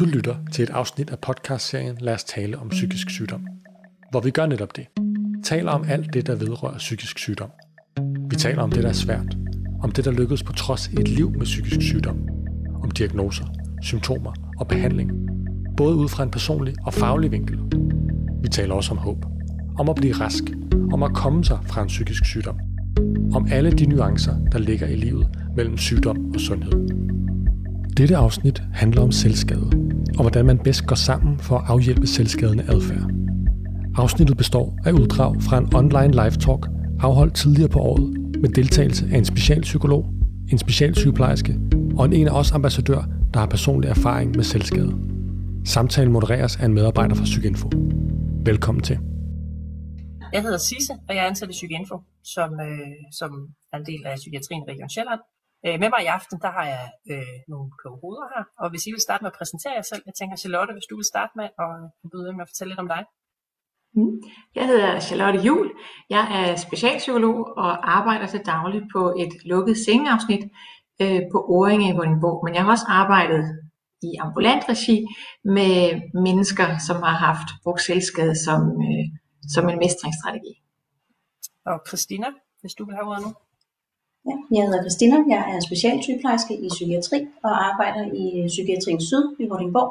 Du lytter til et afsnit af podcastserien Lad os tale om psykisk sygdom, hvor vi gør netop det. Taler om alt det, der vedrører psykisk sygdom. Vi taler om det, der er svært. Om det, der lykkedes på trods et liv med psykisk sygdom. Om diagnoser, symptomer og behandling. Både ud fra en personlig og faglig vinkel. Vi taler også om håb. Om at blive rask. Om at komme sig fra en psykisk sygdom. Om alle de nuancer, der ligger i livet mellem sygdom og sundhed. Dette afsnit handler om selvskade, og hvordan man bedst går sammen for at afhjælpe selvskadende adfærd. Afsnittet består af uddrag fra en online live talk, afholdt tidligere på året, med deltagelse af en specialpsykolog, en specialsygeplejerske og en en af os ambassadør, der har personlig erfaring med selvskade. Samtalen modereres af en medarbejder fra Psykinfo. Velkommen til. Jeg hedder Sisse, og jeg er ansat i Psykinfo, som, øh, som er en del af psykiatrien i Region Sjælland. Øh, med mig i aften, der har jeg øh, nogle kloge hoveder her, og hvis I vil starte med at præsentere jer selv, jeg tænker Charlotte, hvis du vil starte med at byde med at fortælle lidt om dig. Mm. Jeg hedder Charlotte Jul. Jeg er specialpsykolog og arbejder til dagligt på et lukket sengeafsnit øh, på Åringe i Vordingborg. Men jeg har også arbejdet i ambulant regi med mennesker, som har haft brugt selvskade som, øh, som en mestringsstrategi. Og Christina, hvis du vil have ordet nu. Ja, jeg hedder Christina, jeg er specialsygeplejerske i psykiatri og arbejder i Psykiatrien Syd i Vordingborg.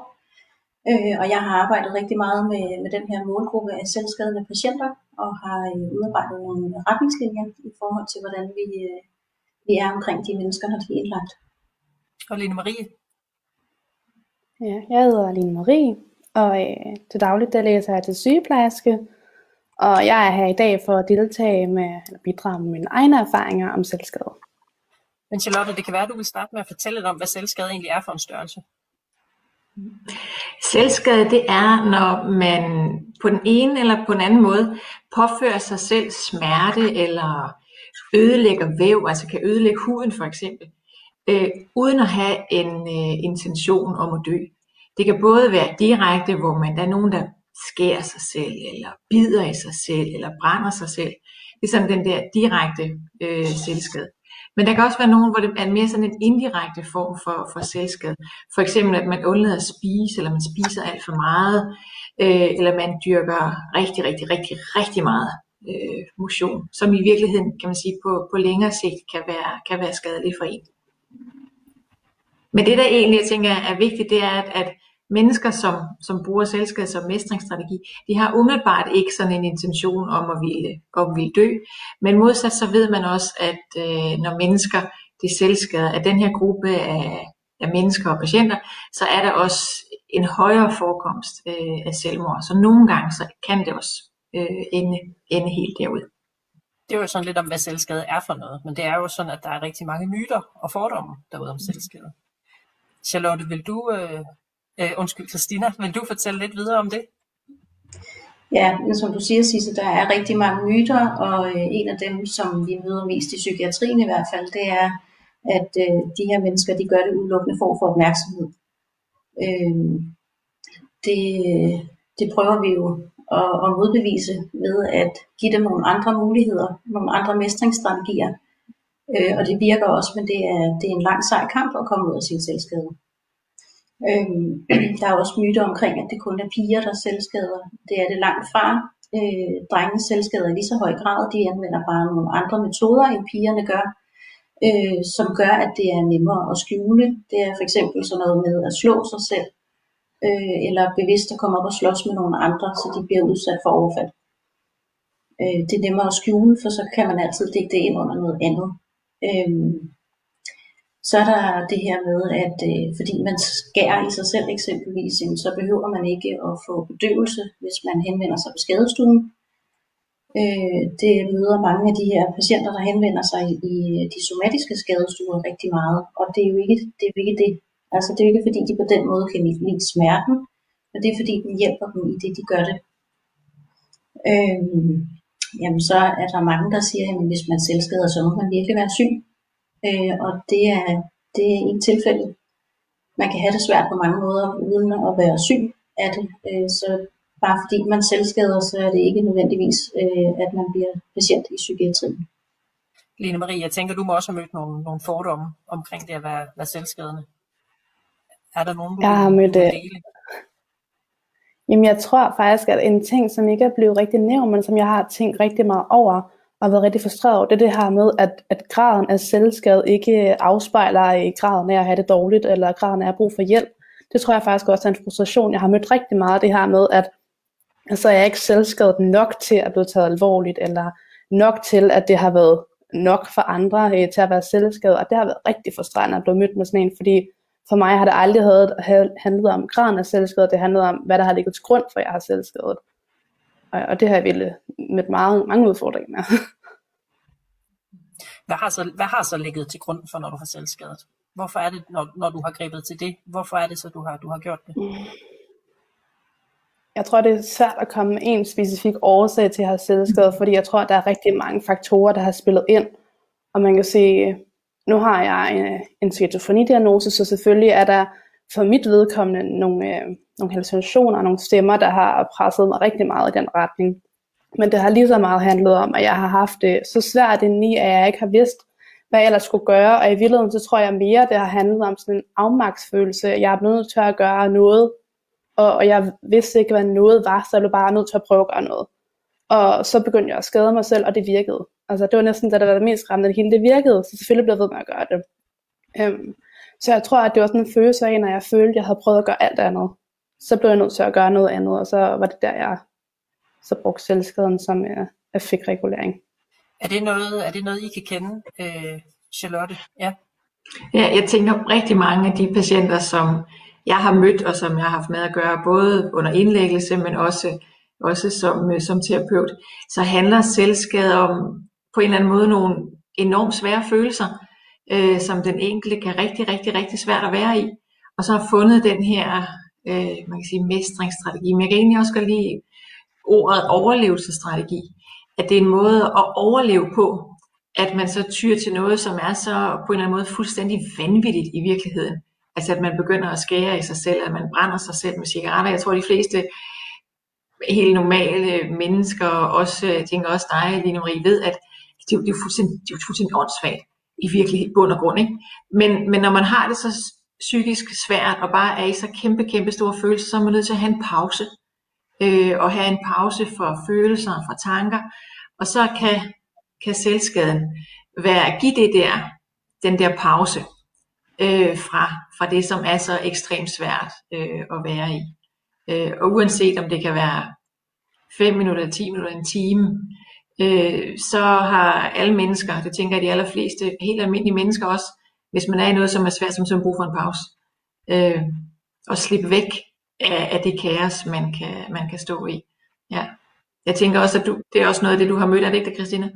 Øh, og jeg har arbejdet rigtig meget med, med den her målgruppe af selvskadende patienter og har øh, udarbejdet nogle retningslinjer i forhold til, hvordan vi, øh, vi er omkring de mennesker, når de er indlagt. Og Line Marie? Ja, jeg hedder Line Marie, og øh, til dagligt der læser jeg til sygeplejerske, og jeg er her i dag for at deltage med, eller bidrage med mine egne erfaringer om selvskade. Men Charlotte, det kan være, at du vil starte med at fortælle lidt om, hvad selvskade egentlig er for en størrelse. Selvskade, det er, når man på den ene eller på den anden måde påfører sig selv smerte eller ødelægger væv, altså kan ødelægge huden for eksempel, øh, uden at have en øh, intention om at dø. Det kan både være direkte, hvor man der er nogen, der skærer sig selv, eller bider i sig selv, eller brænder sig selv. Det er sådan den der direkte øh, selvskade. Men der kan også være nogen, hvor det er mere sådan en indirekte form for, for selvskade. For eksempel, at man undlader at spise, eller man spiser alt for meget, øh, eller man dyrker rigtig, rigtig, rigtig, rigtig meget øh, motion, som i virkeligheden, kan man sige, på, på længere sigt kan være, kan være skadeligt for en. Men det, der egentlig, jeg tænker, er vigtigt, det er, at, at mennesker, som, som bruger selvskade som mestringsstrategi, de har umiddelbart ikke sådan en intention om at ville, om at ville dø. Men modsat så ved man også, at øh, når mennesker de selvskader af den her gruppe af, af mennesker og patienter, så er der også en højere forekomst øh, af selvmord. Så nogle gange så kan det også øh, ende, ende helt derude. Det er jo sådan lidt om, hvad selvskade er for noget, men det er jo sådan, at der er rigtig mange myter og fordomme derude om selvskade. Charlotte, vil du øh, Øh, undskyld, Christina, vil du fortælle lidt videre om det? Ja, men som du siger, Sisse, der er rigtig mange myter, og øh, en af dem, som vi møder mest i psykiatrien i hvert fald, det er, at øh, de her mennesker, de gør det udelukkende for at få opmærksomhed. Øh, det, det prøver vi jo at, at modbevise ved at give dem nogle andre muligheder, nogle andre mestringsstrategier. Øh, og det virker også, men det er, det er en lang sej kamp at komme ud af sin selvskade. Øhm, der er også myter omkring, at det kun er piger, der selvskader. Det er det langt fra. Øh, drengens selvskader i lige så høj grad. De anvender bare nogle andre metoder, end pigerne gør, øh, som gør, at det er nemmere at skjule. Det er for eksempel sådan noget med at slå sig selv, øh, eller bevidst at komme op og slås med nogle andre, så de bliver udsat for overfald. Øh, det er nemmere at skjule, for så kan man altid dække det ind under noget andet. Øh, så er der det her med, at øh, fordi man skærer i sig selv eksempelvis, så behøver man ikke at få bedøvelse, hvis man henvender sig på skadestuen. Øh, det møder mange af de her patienter, der henvender sig i øh, de somatiske skadestuer rigtig meget, og det er jo ikke det. Er jo ikke det. Altså det er jo ikke fordi, de på den måde kan lide smerten, men det er fordi, den hjælper dem i det, de gør det. Øh, jamen så er der mange, der siger, at hvis man selvskader, så må man virkelig være syg. Øh, og det er, det er ikke tilfældet. Man kan have det svært på mange måder, uden at være syg af det. Øh, så bare fordi man selvskader, så er det ikke nødvendigvis, øh, at man bliver patient i psykiatrien. Lene Marie, jeg tænker, du må også have mødt nogle, nogle fordomme omkring det at være, være selvskadende. Er der nogen, du Jeg har mødt, øh, dele? Jamen jeg tror faktisk, at en ting, som ikke er blevet rigtig nævnt, men som jeg har tænkt rigtig meget over, og været rigtig frustreret over, det er det her med, at, at graden af selvskade ikke afspejler i graden af at have det dårligt, eller graden af at brug for hjælp. Det tror jeg faktisk også er en frustration. Jeg har mødt rigtig meget det her med, at altså, jeg er ikke selvskadet nok til at blive taget alvorligt, eller nok til, at det har været nok for andre øh, til at være selvskadet, og det har været rigtig frustrerende at blive mødt med sådan en, fordi for mig har det aldrig havde handlet om graden af selvskade, det handlede om, hvad der har ligget til grund for, at jeg har selvskadet. Og, og det har jeg virkelig mødt meget, mange udfordringer med. Hvad har, så, hvad har så ligget til grund for, når du har selvskadet? Hvorfor er det, når, når du har grebet til det? Hvorfor er det så, du har, du har gjort det? Jeg tror, det er svært at komme med en specifik årsag til at have selvskade, fordi jeg tror, der er rigtig mange faktorer, der har spillet ind. Og man kan sige, nu har jeg en, en skizofrenidiagnose, så selvfølgelig er der for mit vedkommende nogle, øh, nogle hallucinationer, nogle stemmer, der har presset mig rigtig meget i den retning. Men det har lige så meget handlet om, at jeg har haft det så svært indeni, at jeg ikke har vidst, hvad jeg ellers skulle gøre. Og i virkeligheden, så tror jeg mere, det har handlet om sådan en afmagtsfølelse. Jeg er nødt til at gøre noget, og, og jeg vidste ikke, hvad noget var, så jeg blev bare nødt til at prøve at gøre noget. Og så begyndte jeg at skade mig selv, og det virkede. Altså det var næsten det, der var det mest skræmmende. Det hele det virkede, så selvfølgelig blev jeg ved med at gøre det. Øhm, så jeg tror, at det var sådan en følelse af, når jeg følte, at jeg havde prøvet at gøre alt andet. Så blev jeg nødt til at gøre noget andet, og så var det der, jeg så brugte selvskaden som uh, jeg fik regulering. Er det noget, er det noget I kan kende, øh, Charlotte? Ja. Ja, jeg tænker rigtig mange af de patienter, som jeg har mødt, og som jeg har haft med at gøre, både under indlæggelse, men også, også som, øh, som terapeut, så handler selvskade om på en eller anden måde nogle enormt svære følelser, øh, som den enkelte kan rigtig, rigtig, rigtig svært at være i. Og så har fundet den her, øh, man kan sige, mestringsstrategi. Men jeg kan egentlig også godt lide ordet overlevelsesstrategi. At det er en måde at overleve på, at man så tyr til noget, som er så på en eller anden måde fuldstændig vanvittigt i virkeligheden. Altså at man begynder at skære i sig selv, at man brænder sig selv med cigaretter. Jeg tror de fleste helt normale mennesker, også, jeg tænker også dig, Line Marie, ved, at det, er, jo fuldstændig, det er fuldstændig åndssvagt i virkelig bund og grund. Ikke? Men, men når man har det så psykisk svært, og bare er i så kæmpe, kæmpe store følelser, så er man nødt til at have en pause. Øh, og have en pause for følelser og for tanker. Og så kan, kan selvskaden være at give det der, den der pause øh, fra, fra det, som er så ekstremt svært øh, at være i. Øh, og uanset om det kan være 5 minutter, 10 minutter, en time, øh, så har alle mennesker, det tænker jeg de allerfleste, helt almindelige mennesker også, hvis man er i noget, som er svært, som så brug for en pause. Øh, og slippe væk af, af det kaos, man kan, man kan stå i. Ja. Jeg tænker også, at du, det er også noget af det, du har mødt, er det ikke det, Christina?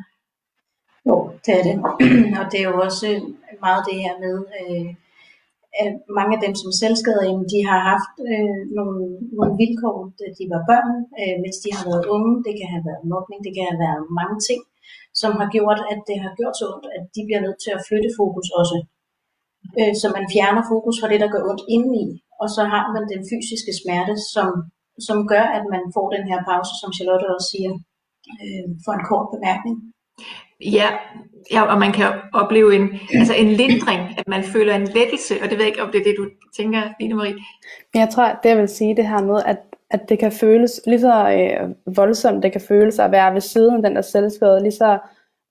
Jo, det er det. og det er jo også meget det her med, øh, at mange af dem, som selvskader, de har haft øh, nogle, nogle vilkår, da de var børn, øh, mens de har været unge. Det kan have været mobning, det kan have været mange ting, som har gjort, at det har gjort så ondt, at de bliver nødt til at flytte fokus også. Øh, så man fjerner fokus fra det, der gør ondt indeni, og så har man den fysiske smerte, som, som gør, at man får den her pause, som Charlotte også siger, øh, for en kort bemærkning. Ja, ja, og man kan opleve en, altså en lindring, at man føler en lettelse, og det ved jeg ikke, om det er det, du tænker, Line Marie. Men jeg tror, det jeg vil sige det her med, at, at det kan føles lige så øh, voldsomt, det kan føles at være ved siden af den der selvskade, lige så,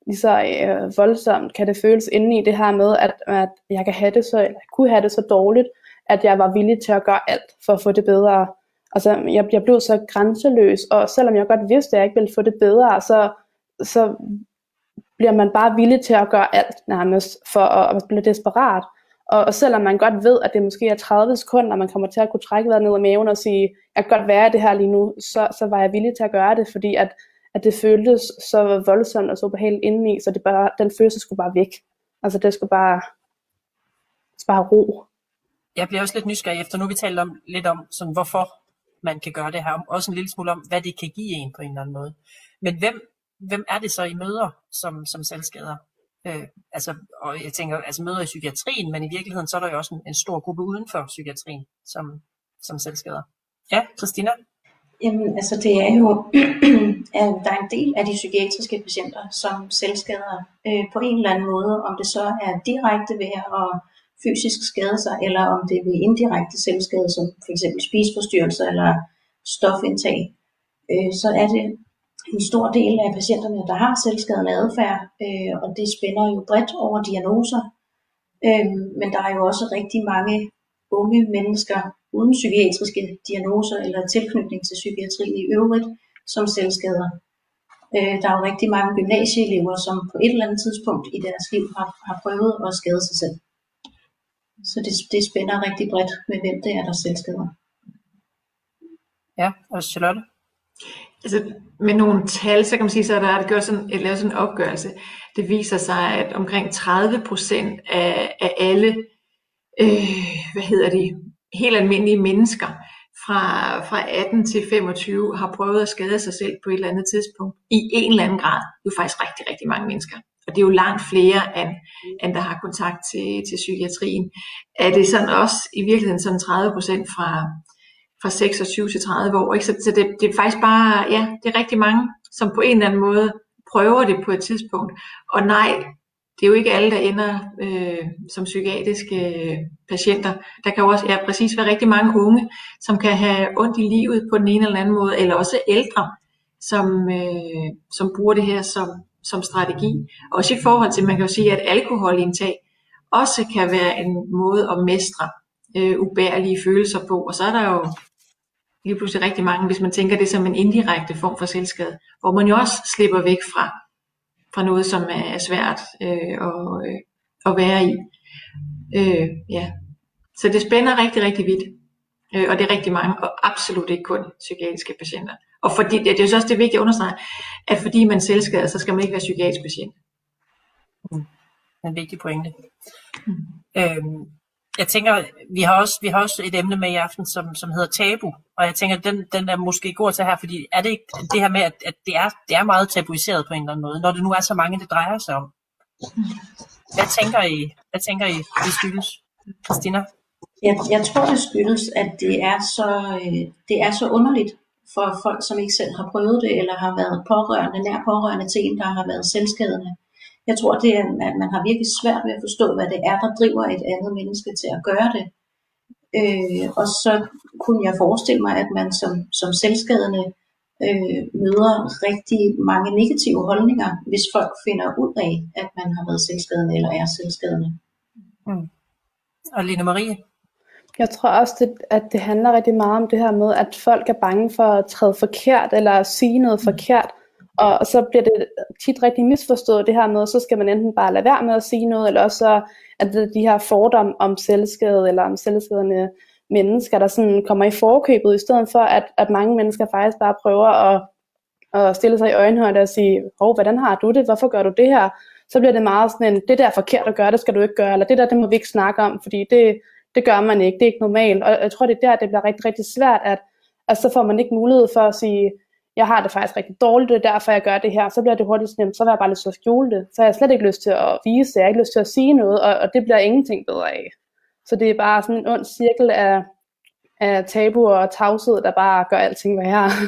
lige så øh, voldsomt kan det føles inde i det her med, at, at jeg kan have det så, eller kunne have det så dårligt, at jeg var villig til at gøre alt for at få det bedre. Altså, jeg, jeg blev så grænseløs, og selvom jeg godt vidste, at jeg ikke ville få det bedre, så, så bliver man bare villig til at gøre alt nærmest, for at, at blive desperat. Og, og selvom man godt ved, at det måske er 30 sekunder, man kommer til at kunne trække vejret ned af maven og sige, jeg kan godt være det her lige nu, så, så var jeg villig til at gøre det, fordi at, at det føltes så voldsomt og så ubehageligt indeni, så det bare, den følelse skulle bare væk. Altså det skulle bare, bare ro jeg bliver også lidt nysgerrig efter, nu vi talt om, lidt om, sådan, hvorfor man kan gøre det her, også en lille smule om, hvad det kan give en på en eller anden måde. Men hvem, hvem er det så, I møder som, som selvskader? Øh, altså, og jeg tænker, altså møder i psykiatrien, men i virkeligheden så er der jo også en, en stor gruppe uden for psykiatrien, som, som selvskader. Ja, Christina? Jamen, altså det er jo, at der er en del af de psykiatriske patienter, som selvskader øh, på en eller anden måde, om det så er direkte ved at fysisk skade sig, eller om det er ved indirekte selvskade, som f.eks. spiseforstyrrelser eller stofindtag, øh, så er det en stor del af patienterne, der har selvskadende adfærd, øh, og det spænder jo bredt over diagnoser. Øh, men der er jo også rigtig mange unge mennesker uden psykiatriske diagnoser eller tilknytning til psykiatrien i øvrigt, som selvskader. Øh, der er jo rigtig mange gymnasieelever, som på et eller andet tidspunkt i deres liv har, har prøvet at skade sig selv. Så det, det spænder rigtig bredt med, hvem det er, der selvskader. Ja, og Charlotte? Altså, med nogle tal, så kan man sige, så er der gjort sådan, et, lavet sådan en opgørelse. Det viser sig, at omkring 30 procent af, af alle, øh, hvad hedder de, helt almindelige mennesker, fra, fra 18 til 25 har prøvet at skade sig selv på et eller andet tidspunkt, i en eller anden grad. Det er jo faktisk rigtig, rigtig mange mennesker. Og det er jo langt flere, end, end der har kontakt til, til psykiatrien. Er det sådan også i virkeligheden sådan 30 procent fra, fra 26 til 30 år? Ikke? Så, så det, det er faktisk bare, ja, det er rigtig mange, som på en eller anden måde prøver det på et tidspunkt. Og nej, det er jo ikke alle, der ender øh, som psykiatriske øh, patienter. Der kan jo også ja, præcis være rigtig mange unge, som kan have ondt i livet på den ene eller anden måde, eller også ældre, som, øh, som bruger det her som, som strategi. Også i forhold til, man kan jo sige, at alkoholindtag også kan være en måde at mestre øh, ubærlige følelser på. Og så er der jo lige pludselig rigtig mange, hvis man tænker det som en indirekte form for selvskade, hvor man jo også slipper væk fra fra noget, som er svært øh, at, øh, at være i. Øh, ja. Så det spænder rigtig, rigtig vidt. Øh, og det er rigtig mange, og absolut ikke kun psykiatriske patienter. Og fordi, det, det er jo også det vigtige at understrege, at fordi man selvskader, så skal man ikke være psykiatrisk patient. Mm. En vigtig pointe. Mm. Øhm, jeg tænker, vi har også, vi har også et emne med i aften, som, som hedder tabu, og jeg tænker, den, den er måske god til her, fordi er det ikke det her med, at, at det, er, det er meget tabuiseret på en eller anden måde, når det nu er så mange, det drejer sig om. Hvad tænker I, hvad tænker I, det skyldes? Christina? Jeg, jeg tror, det skyldes, at det er, så, øh, det er så underligt for folk, som ikke selv har prøvet det, eller har været pårørende, nær pårørende til en, der har været selvskadende. Jeg tror, det er, at man har virkelig svært ved at forstå, hvad det er, der driver et andet menneske til at gøre det. Øh, og så kunne jeg forestille mig, at man som, som selvskadende øh, møder rigtig mange negative holdninger, hvis folk finder ud af, at man har været selvskadende eller er selvskadende. Mm. Og Line Marie? Jeg tror også, det, at det handler rigtig meget om det her med, at folk er bange for at træde forkert, eller sige noget mm. forkert, og, og så bliver det tit rigtig misforstået det her med, så skal man enten bare lade være med at sige noget, eller også at det de her fordomme om selvskade, eller om selvskadende mennesker, der sådan kommer i forkøbet, i stedet for at, at mange mennesker faktisk bare prøver at, at stille sig i øjenhøjde og sige, hov, hvordan har du det, hvorfor gør du det her? Så bliver det meget sådan en, det der er forkert at gøre, det skal du ikke gøre, eller det der, det må vi ikke snakke om, fordi det, det gør man ikke, det er ikke normalt. Og jeg tror, det er der, det bliver rigtig, rigtig svært, at, at så får man ikke mulighed for at sige, jeg har det faktisk rigtig dårligt, det er derfor jeg gør det her, så bliver det hurtigt nemt, så vil jeg bare lyst til at skjule det. Så har jeg slet ikke lyst til at vise det, jeg har ikke lyst til at sige noget, og, og det bliver ingenting bedre af. Så det er bare sådan en ond cirkel af, af tabu og tavshed, der bare gør alting værre.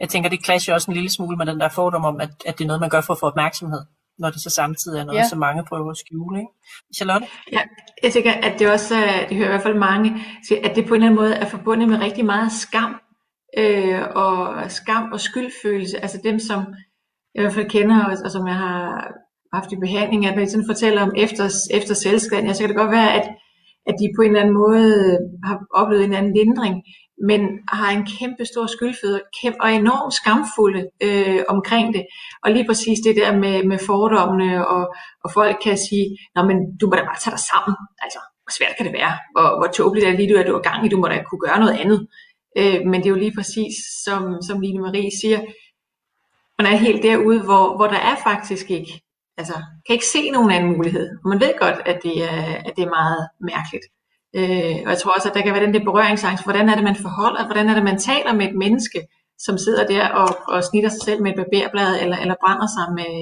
Jeg tænker, det clasher også en lille smule med den der fordom om, at, at det er noget, man gør for at få opmærksomhed, når det så samtidig er noget, ja. som mange prøver at skjule. Ikke? Charlotte? Ja, jeg tænker, at det også er, det hører i hvert fald mange, at det på en eller anden måde er forbundet med rigtig meget skam øh, og skam og skyldfølelse, altså dem som jeg i hvert fald kender, og, og som jeg har haft i behandling, at når jeg sådan fortæller om efter, efter selvskaden, ja, så kan det godt være, at, at de på en eller anden måde har oplevet en anden lindring, men har en kæmpe stor skyldfølelse kæmpe, og enormt skamfulde øh, omkring det. Og lige præcis det der med, med fordommene, og, og folk kan sige, Nå, men du må da bare tage dig sammen. Altså, hvor svært kan det være? Hvor, hvor tåbeligt er det lige, du er, du er gang i? Du må da kunne gøre noget andet. Øh, men det er jo lige præcis, som, som Line Marie siger, man er helt derude, hvor, hvor der er faktisk ikke, altså kan ikke se nogen anden mulighed. Og man ved godt, at det er, at det er meget mærkeligt. Øh, og jeg tror også, at der kan være den der berøringsangst. Hvordan er det, man forholder? Hvordan er det, man taler med et menneske, som sidder der og, og snitter sig selv med et barberblad, eller, eller brænder sig med...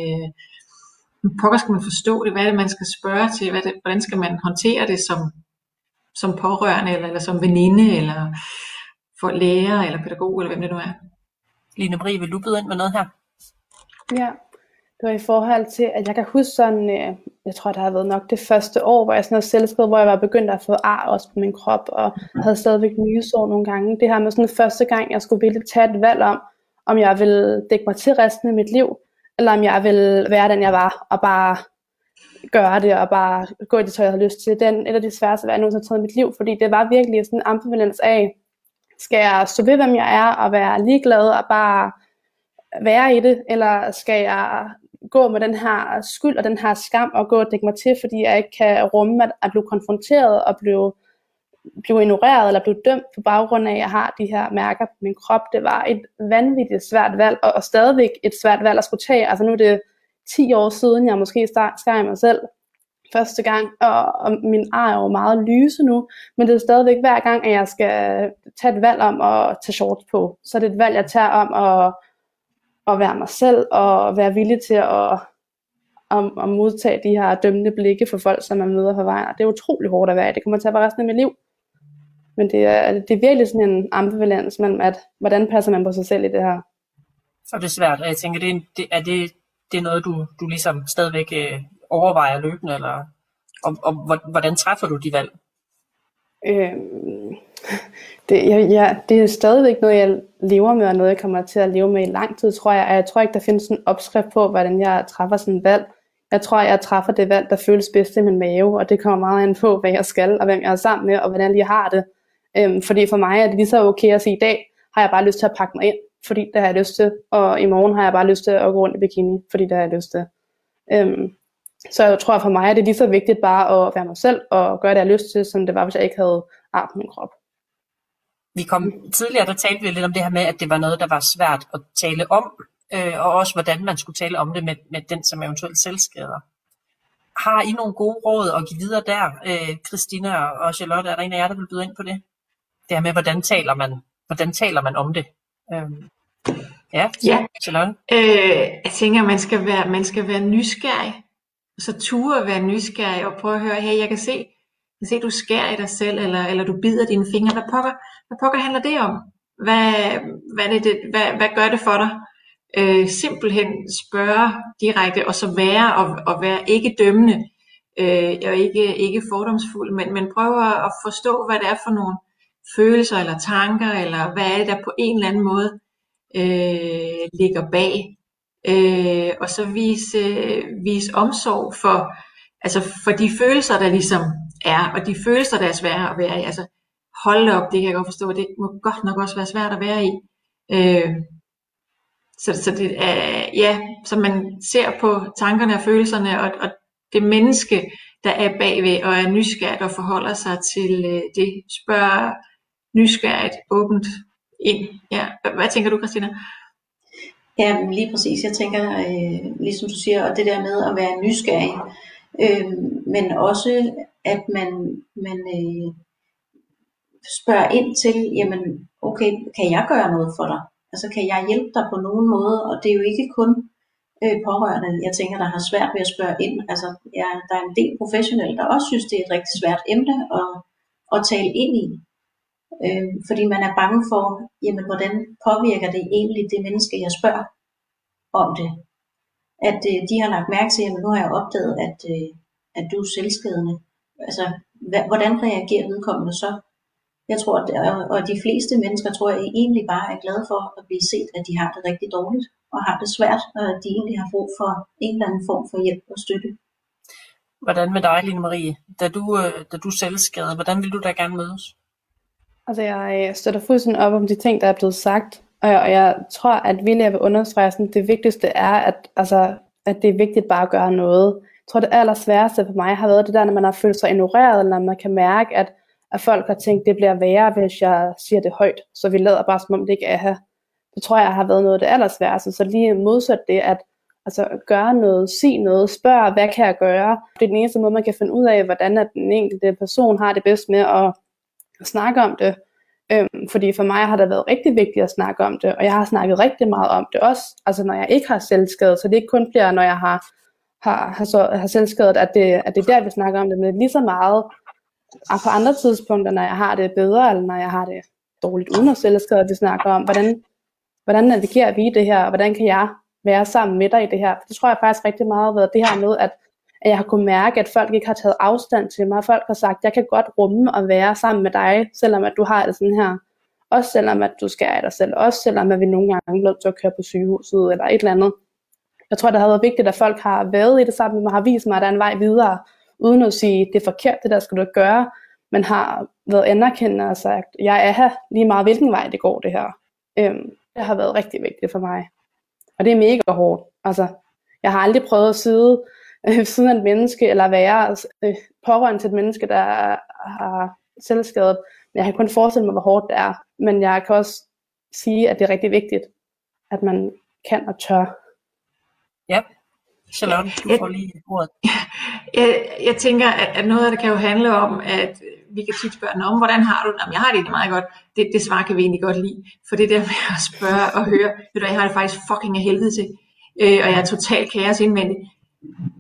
Pokker skal man forstå det? Hvad er det, man skal spørge til? Hvad det, hvordan skal man håndtere det som, som pårørende, eller, eller som veninde, eller for lærer eller pædagog, eller hvem det nu er. Line Brie, vil du byde ind med noget her? Ja, Det var i forhold til, at jeg kan huske sådan, øh, jeg tror, det har været nok det første år, hvor jeg sådan havde selvskrevet, hvor jeg var begyndt at få ar også på min krop, og havde stadigvæk nye sår nogle gange. Det her med sådan første gang, jeg skulle ville tage et valg om, om jeg ville dække mig til resten af mit liv, eller om jeg ville være den, jeg var, og bare gøre det, og bare gå i det tøj, jeg havde lyst til. Den et af de sværeste valg, jeg nogensinde har taget i mit liv, fordi det var virkelig sådan en ambivalens af, skal jeg stå ved, hvem jeg er, og være ligeglad, og bare være i det, eller skal jeg gå med den her skyld og den her skam og gå og dække mig til, fordi jeg ikke kan rumme at, at blive konfronteret og blive, blive ignoreret eller blive dømt på baggrund af, at jeg har de her mærker på min krop. Det var et vanvittigt svært valg, og, og stadigvæk et svært valg at skulle tage. Altså nu er det 10 år siden, jeg måske skar mig selv første gang, og, og min ar er jo meget lyse nu, men det er stadigvæk hver gang, at jeg skal tage et valg om at tage shorts på. Så det er et valg, jeg tager om at at være mig selv, og være villig til at, at, at modtage de her dømmende blikke for folk, som man møder på vejen. det er utrolig hårdt at være i. Det kommer til at være resten af mit liv. Men det er, det er virkelig sådan en ambivalens mellem, at hvordan passer man på sig selv i det her. Så er svært, og jeg tænker, det er, det, er det, det er noget, du, du ligesom stadigvæk øh, overvejer løbende, eller og, og hvordan træffer du de valg? Øhm, det, jeg, jeg, det er stadigvæk noget, jeg lever med, og noget, jeg kommer til at leve med i lang tid, tror jeg. Og jeg tror ikke, der findes en opskrift på, hvordan jeg træffer sådan et valg. Jeg tror, jeg træffer det valg, der føles bedst i min mave, og det kommer meget an på, hvad jeg skal, og hvem jeg er sammen med, og hvordan jeg lige har det. Øhm, fordi for mig er det lige så okay at sige, i dag har jeg bare lyst til at pakke mig ind, fordi det har jeg lyst til, og i morgen har jeg bare lyst til at gå rundt i bikini, fordi det har jeg lyst til. Øhm, så jeg tror for mig er det lige så vigtigt bare at være mig selv, og gøre det, jeg har lyst til, som det var, hvis jeg ikke havde ar på min krop. Vi kom tidligere, der talte vi lidt om det her med, at det var noget, der var svært at tale om, øh, og også hvordan man skulle tale om det med, med den, som eventuelt selvskader. Har I nogle gode råd at give videre der, øh, Christina og Charlotte? Er der en af jer, der vil byde ind på det? Det her med, hvordan taler man, hvordan taler man om det? Øh, ja, ja. Charlotte? Øh, jeg tænker, man skal være, man skal være nysgerrig. Så ture at være nysgerrig og prøve at høre, hey, jeg kan se, kan se, du skærer i dig selv, eller, eller du bider dine fingre. Hvad pokker, hvad pokker handler det om? Hvad, hvad, det, det, hvad, hvad gør det for dig? Øh, simpelthen spørge direkte, og så være og, og være ikke dømmende, øh, og ikke, ikke fordomsfuld, men, men prøve at forstå, hvad det er for nogle følelser eller tanker, eller hvad er det, der på en eller anden måde øh, ligger bag. Øh, og så vise, vise omsorg for, altså for de følelser, der ligesom er, og de følelser, der er svære at være i. Altså, hold op, det kan jeg godt forstå, det må godt nok også være svært at være i. Øh, så, så det er, ja, så man ser på tankerne og følelserne, og, og det menneske, der er bagved, og er nysgerrigt og forholder sig til øh, det, spørger nysgerrigt, åbent ind. Ja, hvad, tænker du, Christina? Ja, lige præcis. Jeg tænker, øh, ligesom du siger, og det der med at være nysgerrig, øh, men også at man, man øh, spørger ind til, jamen okay, kan jeg gøre noget for dig? Altså kan jeg hjælpe dig på nogen måde? Og det er jo ikke kun øh, pårørende, jeg tænker, der har svært ved at spørge ind. Altså ja, der er en del professionelle, der også synes, det er et rigtig svært emne at, at tale ind i. Øh, fordi man er bange for, jamen hvordan påvirker det egentlig det menneske, jeg spørger om det? At øh, de har lagt mærke til, at nu har jeg opdaget, at, øh, at du er selvskadende altså, hvordan reagerer vedkommende så? Jeg tror, at, og de fleste mennesker tror jeg egentlig bare er glade for at blive set, at de har det rigtig dårligt, og har det svært, og at de egentlig har brug for en eller anden form for hjælp og støtte. Hvordan med dig, Line Marie? Da du, øh, da du selv skadede, hvordan vil du da gerne mødes? Altså, øh, jeg støtter fuldstændig op om de ting, der er blevet sagt, og jeg, og jeg tror, at vi vil understrege, at det vigtigste er, at, altså, at det er vigtigt bare at gøre noget. Jeg tror, det allersværeste for mig har været det der, når man har følt sig ignoreret, eller når man kan mærke, at, at folk har tænkt, det bliver værre, hvis jeg siger det højt, så vi lader bare, som om det ikke er her. Det tror jeg har været noget af det allersværeste. Så lige modsat det, at altså, gøre noget, sige noget, spørge, hvad kan jeg gøre? Det er den eneste måde, man kan finde ud af, hvordan at den enkelte person har det bedst med at, at snakke om det. Øhm, fordi for mig har det været rigtig vigtigt at snakke om det, og jeg har snakket rigtig meget om det også. Altså når jeg ikke har selvskade, så det ikke kun bliver, når jeg har har, har, så, har selvskadet, at det, at det er der, vi snakker om det, men lige så meget og på andre tidspunkter, når jeg har det bedre, eller når jeg har det dårligt uden at selvskade, vi snakker om, hvordan, hvordan navigerer vi det her, og hvordan kan jeg være sammen med dig i det her. For Det tror jeg faktisk rigtig meget har været det her med, at, at jeg har kunnet mærke, at folk ikke har taget afstand til mig. Folk har sagt, jeg kan godt rumme at være sammen med dig, selvom at du har det sådan her. Også selvom at du skærer dig selv. Også selvom at vi nogle gange er nødt til at køre på sygehuset eller et eller andet. Jeg tror, det har været vigtigt, at folk har været i det sammen med mig, har vist mig, at der er en vej videre, uden at sige, det er forkert, det der skal du ikke gøre, men har været anerkendende og sagt, jeg er her lige meget, hvilken vej det går det her. Øhm, det har været rigtig vigtigt for mig. Og det er mega hårdt. Altså, jeg har aldrig prøvet at sidde øh, siden af et menneske, eller være øh, pårørende til et menneske, der har selvskadet. Jeg kan kun forestille mig, hvor hårdt det er. Men jeg kan også sige, at det er rigtig vigtigt, at man kan og tør. Ja, Charlotte, du får lige ordet. Jeg, jeg tænker, at, at noget af det kan jo handle om, at vi kan tit spørge, om hvordan har du det? Jamen, jeg har det egentlig meget godt. Det, det svar kan vi egentlig godt lide. For det der med at spørge og høre, ved du jeg har det faktisk fucking af helvede til. Øh, og jeg er totalt kaos indvendig.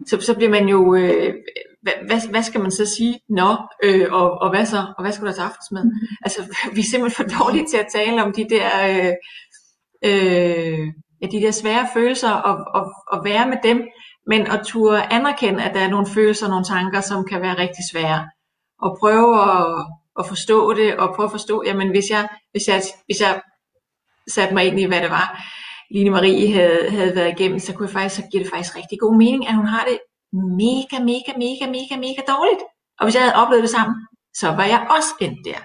Så, så bliver man jo, øh, hvad, hvad, hvad skal man så sige? Nå, øh, og, og hvad så? Og hvad skal du have til aftensmad? Altså, vi er simpelthen for dårlige til at tale om de der, øh, øh, ja, de der svære følelser, og, og, og være med dem, men at turde anerkende, at der er nogle følelser, nogle tanker, som kan være rigtig svære og prøve at, at forstå det, og prøve at forstå, jamen hvis jeg, hvis jeg, hvis jeg satte mig ind i, hvad det var, Line Marie havde, havde været igennem, så kunne jeg faktisk, så giver det faktisk rigtig god mening, at hun har det mega, mega, mega, mega, mega dårligt. Og hvis jeg havde oplevet det sammen, så var jeg også endt der.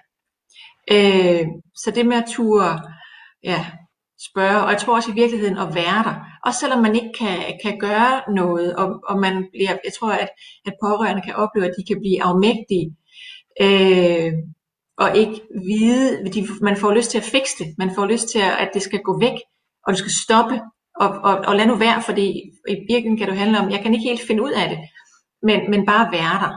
Øh, så det med at ture, ja, spørge, og jeg tror også i virkeligheden at være der. Også selvom man ikke kan, kan gøre noget, og, og man bliver, jeg tror, at, at pårørende kan opleve, at de kan blive afmægtige, øh, og ikke vide, de, man får lyst til at fikse det, man får lyst til, at, at det skal gå væk, og du skal stoppe, og, og, og lad nu være, fordi i virkeligheden kan det handle om, jeg kan ikke helt finde ud af det, men, men bare være der.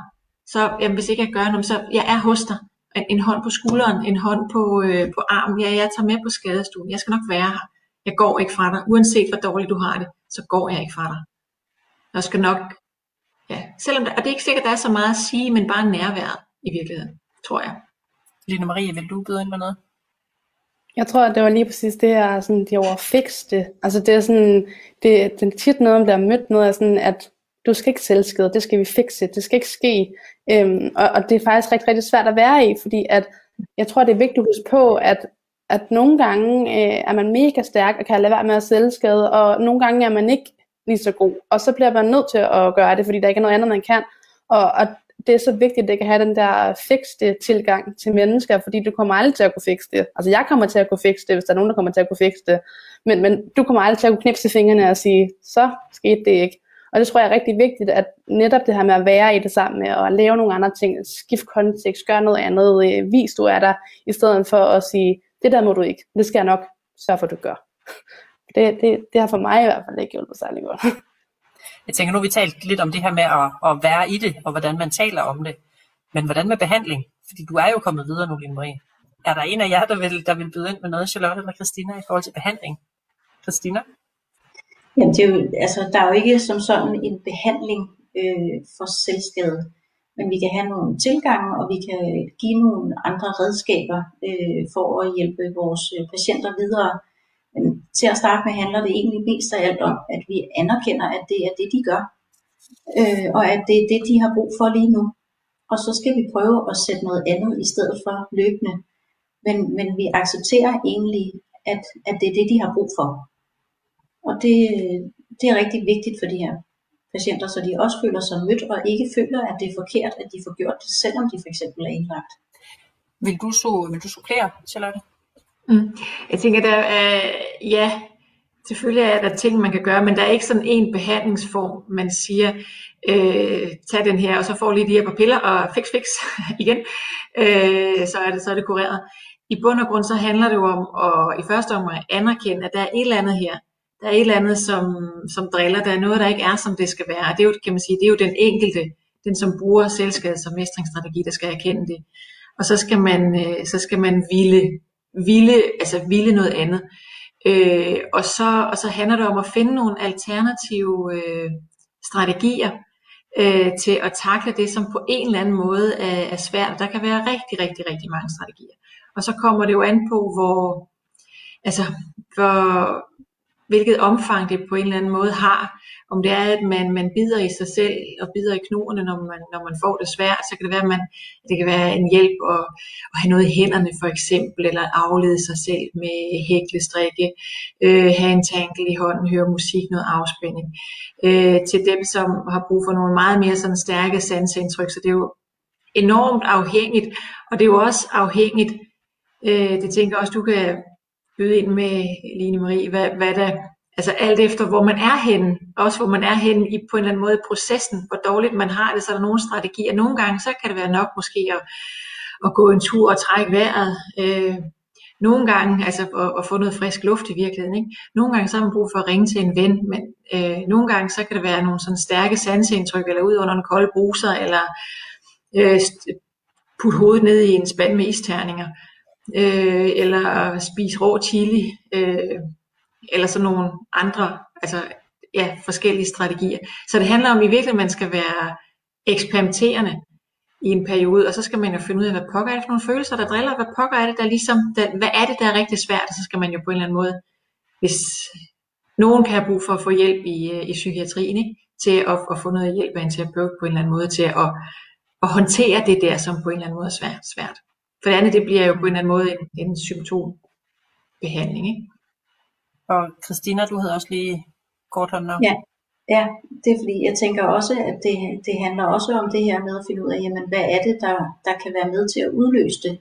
Så jamen, hvis ikke jeg gør noget, så jeg er hos dig. En, en hånd på skulderen, en hånd på, øh, på armen, ja, jeg tager med på skadestuen, jeg skal nok være her. Jeg går ikke fra dig, uanset hvor dårligt du har det, så går jeg ikke fra dig. Jeg skal nok, ja, selvom der, og det er ikke sikkert, at der er så meget at sige, men bare nærværet i virkeligheden, tror jeg. Line Marie, vil du byde ind med noget? Jeg tror, at det var lige præcis det her, sådan, de overfikste. Altså det er sådan, det, det er tit noget, om der er mødt noget er sådan, at du skal ikke selvskade, det skal vi fikse, det skal ikke ske. Øhm, og, og det er faktisk rigtig, rigtig svært at være i, fordi at jeg tror, det er vigtigt at huske på, at, at nogle gange øh, er man mega stærk og kan lade være med at selvskade, og nogle gange er man ikke lige så god, og så bliver man nødt til at gøre det, fordi der ikke er noget andet, man kan. Og, og det er så vigtigt, at det kan have den der fikste tilgang til mennesker, fordi du kommer aldrig til at kunne fikse det. Altså jeg kommer til at kunne fikse det, hvis der er nogen, der kommer til at kunne fikse det. Men, men du kommer aldrig til at kunne knipse fingrene og sige, så skete det ikke. Og det tror jeg er rigtig vigtigt, at netop det her med at være i det sammen med, og lave nogle andre ting, skift kontekst, gør noget andet, øh, vis du er der, i stedet for at sige, det der må du ikke, det skal jeg nok sørge for, at du gør. Det, det, det har for mig i hvert fald ikke hjulpet særlig godt. Jeg tænker, nu har vi talt lidt om det her med at, at være i det, og hvordan man taler om det. Men hvordan med behandling? Fordi du er jo kommet videre nu, Line Marie. Er der en af jer, der vil, der vil byde ind med noget, Charlotte eller Christina, i forhold til behandling? Christina? Jamen, det er jo, altså, der er jo ikke som sådan en behandling øh, for selvskade, men vi kan have nogle tilgange, og vi kan give nogle andre redskaber øh, for at hjælpe vores øh, patienter videre. Til at starte med handler det egentlig mest af alt om, at vi anerkender, at det er det, de gør, øh, og at det er det, de har brug for lige nu. Og så skal vi prøve at sætte noget andet i stedet for løbende. Men, men vi accepterer egentlig, at, at det er det, de har brug for. Og det, det er rigtig vigtigt for de her patienter, så de også føler sig mødt og ikke føler, at det er forkert, at de får gjort det, selvom de for eksempel er indlagt. Vil du, så, vil du supplere, Charlotte? Mm. Jeg tænker, der er, ja, selvfølgelig er der ting, man kan gøre, men der er ikke sådan en behandlingsform, man siger, øh, tag den her, og så får lige de her par piller, og fix, fix igen, øh, så, er det, så er det kureret. I bund og grund så handler det jo om at i første omgang anerkende, at der er et eller andet her, der er et eller andet, som, som driller, der er noget, der ikke er, som det skal være. Og det er jo, kan man sige, det er jo den enkelte, den som bruger selvskade som mestringsstrategi, der skal erkende det. Og så skal man, øh, så skal man ville, ville, altså ville noget andet. Øh, og, så, og så handler det om at finde nogle alternative øh, strategier øh, til at takle det, som på en eller anden måde er, er svært. Der kan være rigtig, rigtig, rigtig mange strategier. Og så kommer det jo an på, hvor, altså, hvor, hvilket omfang det på en eller anden måde har. Om det er, at man, man bider i sig selv og bider i knoerne, når man, når man får det svært, så kan det være, at man, det kan være en hjælp at, at have noget i hænderne for eksempel, eller aflede sig selv med hæklestrikke, øh, have en tankel i hånden, høre musik, noget afspænding. Øh, til dem, som har brug for nogle meget mere sådan stærke sansindtryk, så det er jo enormt afhængigt, og det er jo også afhængigt, øh, det tænker jeg også, du kan byde ind med, Line Marie, hvad, hvad der, altså alt efter hvor man er henne, også hvor man er henne i på en eller anden måde processen, hvor dårligt man har det, så er der nogle strategier. Nogle gange, så kan det være nok måske at, at gå en tur og trække vejret. Øh, nogle gange, altså at, at få noget frisk luft i virkeligheden. Ikke? Nogle gange så har man brug for at ringe til en ven, men øh, nogle gange så kan det være nogle sådan stærke sansindtryk, eller ud under en kold bruser, eller øh, putte hovedet ned i en spand med isterninger øh, eller spise rå chili, øh, eller sådan nogle andre, altså ja, forskellige strategier. Så det handler om i virkeligheden, at man skal være eksperimenterende i en periode, og så skal man jo finde ud af, hvad pokker er det for nogle følelser, der driller, hvad pokker er det, der ligesom, der, hvad er det, der er rigtig svært, og så skal man jo på en eller anden måde, hvis nogen kan have brug for at få hjælp i, øh, i psykiatrien, ikke? til at, at få noget hjælp af en terapeut på en eller anden måde, til at, at håndtere det der, som på en eller anden måde er svært. svært. For det andet, det bliver jo på en eller anden måde en, en symptombehandling. Ikke? Og Christina, du havde også lige kort hånden op. Ja, ja, det er fordi, jeg tænker også, at det, det handler også om det her med at finde ud af, jamen, hvad er det, der, der kan være med til at udløse det.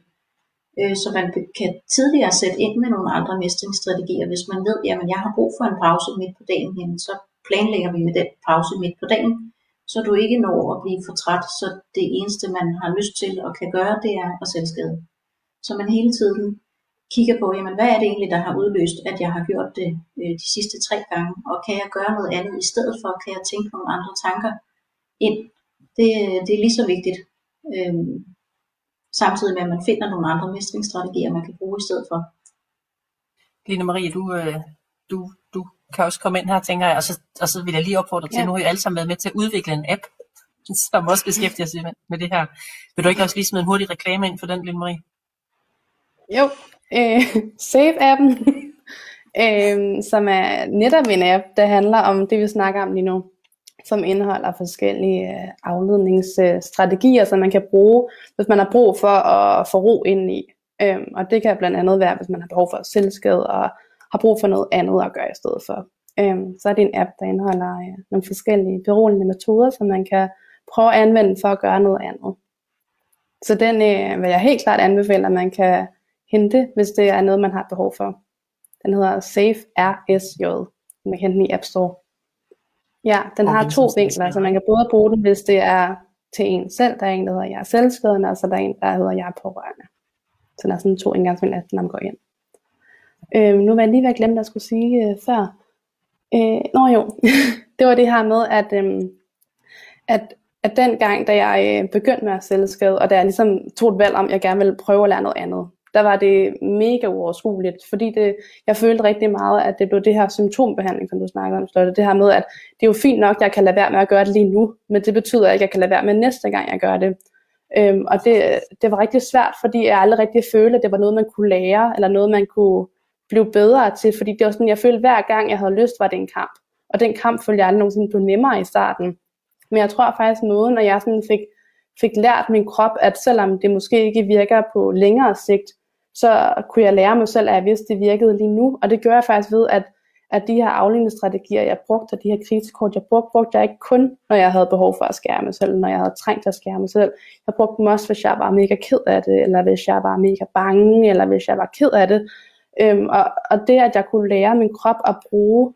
Øh, så man kan tidligere sætte ind med nogle andre mestringsstrategier. Hvis man ved, jamen jeg har brug for en pause midt på dagen, jamen, så planlægger vi med den pause midt på dagen så du ikke når at blive for træt, så det eneste, man har lyst til og kan gøre, det er at selvskade. Så man hele tiden kigger på, jamen, hvad er det egentlig, der har udløst, at jeg har gjort det øh, de sidste tre gange, og kan jeg gøre noget andet i stedet for, kan jeg tænke nogle andre tanker ind. Det, det er lige så vigtigt. Øh, samtidig med, at man finder nogle andre mestringsstrategier, man kan bruge i stedet for. Line Marie, du, øh, du, du kan også komme ind her, tænker jeg, og så, og så vil jeg lige opfordre til, ja. nu har I alle sammen været med til at udvikle en app, som også beskæftiger sig med, med det her. Vil du ikke også lige smide en hurtig reklame ind for den, Lille Marie? Jo, øh, Save-appen, øh, som er netop en app, der handler om det, vi snakker om lige nu, som indeholder forskellige øh, afledningsstrategier, som man kan bruge, hvis man har brug for at få ro ind i. Øh, og det kan blandt andet være, hvis man har behov for selvskade og har brug for noget andet at gøre i stedet for. Øh, så er det en app, der indeholder øh, nogle forskellige beroligende metoder, som man kan prøve at anvende for at gøre noget andet. Så den øh, vil jeg helt klart anbefale, at man kan hente, hvis det er noget, man har behov for. Den hedder Safe RSJ. Man kan hente den i App Store. Ja, den har to vinkler, så man kan både bruge den, hvis det er til en selv. Der er en, der hedder jeg er selvskadende, og så der er en, der hedder jeg er pårørende. Så der er sådan to indgangsvinkler, når man går ind. Øh, nu var jeg lige ved at glemme, hvad jeg skulle sige øh, før. Øh, nå jo, det var det her med, at, øh, at, at den gang, da jeg øh, begyndte med at selvskade, og da jeg ligesom tog et valg om, at jeg gerne ville prøve at lære noget andet, der var det mega uoverskueligt, fordi det, jeg følte rigtig meget, at det blev det her symptombehandling, som du snakker om, Slotte. Det her med, at det er jo fint nok, at jeg kan lade være med at gøre det lige nu, men det betyder ikke, at jeg kan lade være med næste gang, jeg gør det. Øhm, og det, det var rigtig svært, fordi jeg aldrig rigtig følte, at det var noget, man kunne lære, eller noget, man kunne blive bedre til, fordi det var sådan, jeg følte hver gang, jeg havde lyst, var det en kamp. Og den kamp følte jeg aldrig nogensinde blev nemmere i starten. Men jeg tror faktisk måden, at jeg sådan fik, fik lært min krop, at selvom det måske ikke virker på længere sigt, så kunne jeg lære mig selv, at jeg vidste, at det virkede lige nu. Og det gør jeg faktisk ved, at, at de her afligningsstrategier, jeg brugte, og de her krisekort, jeg brugte, brugte jeg ikke kun, når jeg havde behov for at skære mig selv, når jeg havde trængt at skære mig selv. Jeg brugte dem også, hvis jeg var mega ked af det, eller hvis jeg var mega bange, eller hvis jeg var ked af det. Øhm, og, og det, at jeg kunne lære min krop at bruge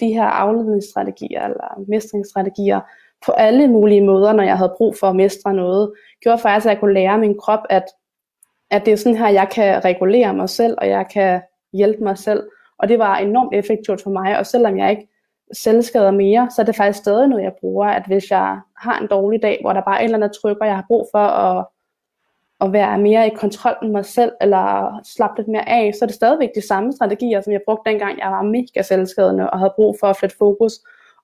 de her afledningsstrategier eller mestringsstrategier på alle mulige måder, når jeg havde brug for at mestre noget, gjorde faktisk, at jeg kunne lære min krop, at, at det er sådan her, jeg kan regulere mig selv, og jeg kan hjælpe mig selv. Og det var enormt effektivt for mig, og selvom jeg ikke selvskader mere, så er det faktisk stadig noget, jeg bruger, at hvis jeg har en dårlig dag, hvor der bare er et eller andet tryk, og jeg har brug for at at være mere i kontrol med mig selv, eller slappe lidt mere af, så er det stadigvæk de samme strategier, som jeg brugte dengang, jeg var mega selvskadende og havde brug for at flytte fokus.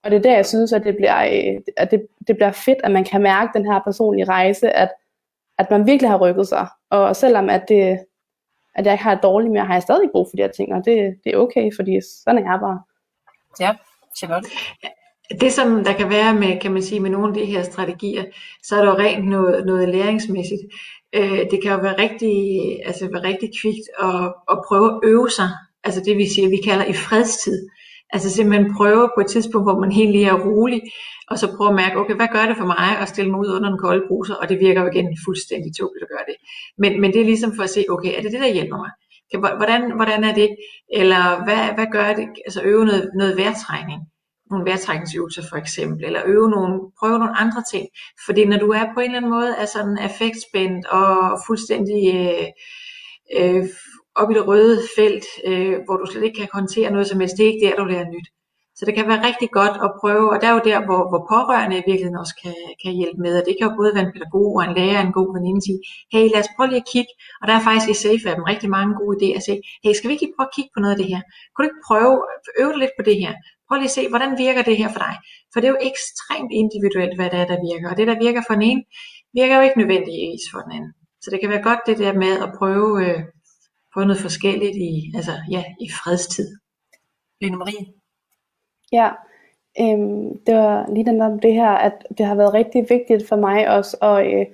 Og det er der, jeg synes, at det bliver, øh, at det, det bliver fedt, at man kan mærke den her personlige rejse, at, at man virkelig har rykket sig. Og selvom at, det, at jeg ikke har det dårligt mere, har jeg stadig brug for de her ting, og det, det er okay, fordi sådan er jeg bare. Ja, Charlotte? Det, som der kan være med, kan man sige, med nogle af de her strategier, så er der jo rent noget, noget læringsmæssigt. Øh, det kan jo være rigtig, altså være rigtig kvikt at, at prøve at øve sig, altså det vi siger, vi kalder i fredstid. Altså simpelthen prøve på et tidspunkt, hvor man helt lige er rolig, og så prøve at mærke, okay, hvad gør det for mig at stille mig ud under en kold bruser, og det virker jo igen fuldstændig tåbeligt at gøre det. Men, men det er ligesom for at se, okay, er det det, der hjælper mig? Hvordan, hvordan er det? Eller hvad, hvad gør det? Altså øve noget, noget vejrtrækning nogle vejrtrækningsøvelser for eksempel, eller øve nogle, prøve nogle andre ting. Fordi når du er på en eller anden måde er sådan affektspændt og fuldstændig øh, øh, op i det røde felt, øh, hvor du slet ikke kan håndtere noget som helst, det er ikke der, du lærer nyt. Så det kan være rigtig godt at prøve, og der er jo der, hvor, hvor pårørende i virkeligheden også kan, kan hjælpe med, og det kan jo både være en pædagog og en lærer og en god veninde sige, hey lad os prøve lige at kigge, og der er faktisk i safe dem rigtig mange gode idéer at se, hey skal vi ikke lige prøve at kigge på noget af det her? Kunne du ikke prøve, at øve lidt på det her? Prøv lige at se, hvordan virker det her for dig? For det er jo ekstremt individuelt, hvad det er, der virker, og det der virker for den ene, virker jo ikke nødvendigvis for den anden. Så det kan være godt det der med at prøve, øh, prøve noget forskelligt i, altså, ja, i fredstid. Line Marie? Ja, øhm, det var lige den der det her, at det har været rigtig vigtigt for mig også, og øh,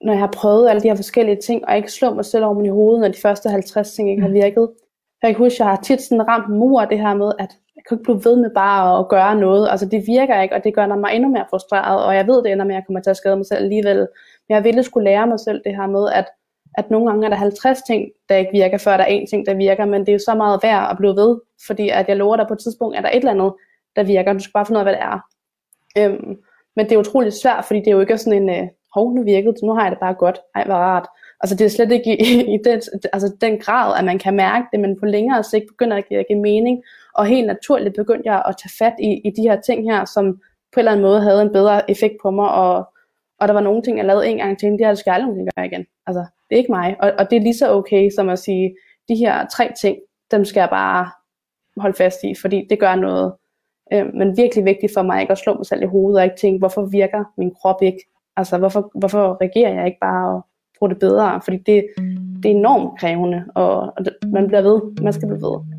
når jeg har prøvet alle de her forskellige ting, og ikke slå mig selv over i hovedet, når de første 50 ting ikke har mm. virket. Jeg kan huske, jeg har tit sådan ramt mur det her med, at jeg kan ikke blive ved med bare at gøre noget. Altså det virker ikke, og det gør mig endnu mere frustreret, og jeg ved det ender med, at jeg kommer til at skade mig selv alligevel. Men jeg ville skulle lære mig selv det her med, at, at nogle gange er der 50 ting, der ikke virker, før der er en ting, der virker, men det er jo så meget værd at blive ved, fordi at jeg lover dig på et tidspunkt, at der er et eller andet, der virker. Du skal bare finde ud af, hvad det er. Øhm, men det er utroligt svært, fordi det er jo ikke sådan en, øh, hov, nu virkede det, nu har jeg det bare godt. Ej, hvor rart. Altså det er slet ikke i, i den, altså, den grad, at man kan mærke det, men på længere sigt begynder det at give, give mening. Og helt naturligt begyndte jeg at tage fat i, i de her ting her, som på en eller anden måde havde en bedre effekt på mig. Og, og der var nogle ting, jeg lavede en gang til, det her skal jeg aldrig gøre igen. Altså, det er ikke mig. Og, og det er lige så okay som at sige, de her tre ting, dem skal jeg bare holde fast i, fordi det gør noget Øh, men virkelig vigtigt for mig ikke at slå mig selv i hovedet og ikke tænke, hvorfor virker min krop ikke? Altså, hvorfor, hvorfor reagerer jeg ikke bare og bruger det bedre? Fordi det, det er enormt krævende, og, og det, man bliver ved. Man skal blive ved.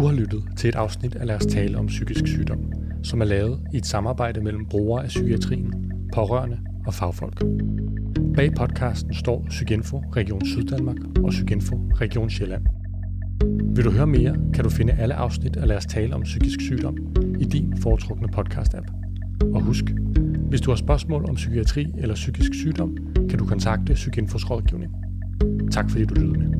Du har lyttet til et afsnit af Lad os tale om psykisk sygdom, som er lavet i et samarbejde mellem brugere af psykiatrien, pårørende og fagfolk. Bag podcasten står Psykinfo Region Syddanmark og Psykinfo Region Sjælland. Vil du høre mere, kan du finde alle afsnit af Lad os tale om psykisk sygdom i din foretrukne podcast-app. Og husk, hvis du har spørgsmål om psykiatri eller psykisk sygdom, kan du kontakte Psykinfos rådgivning. Tak fordi du lyttede med.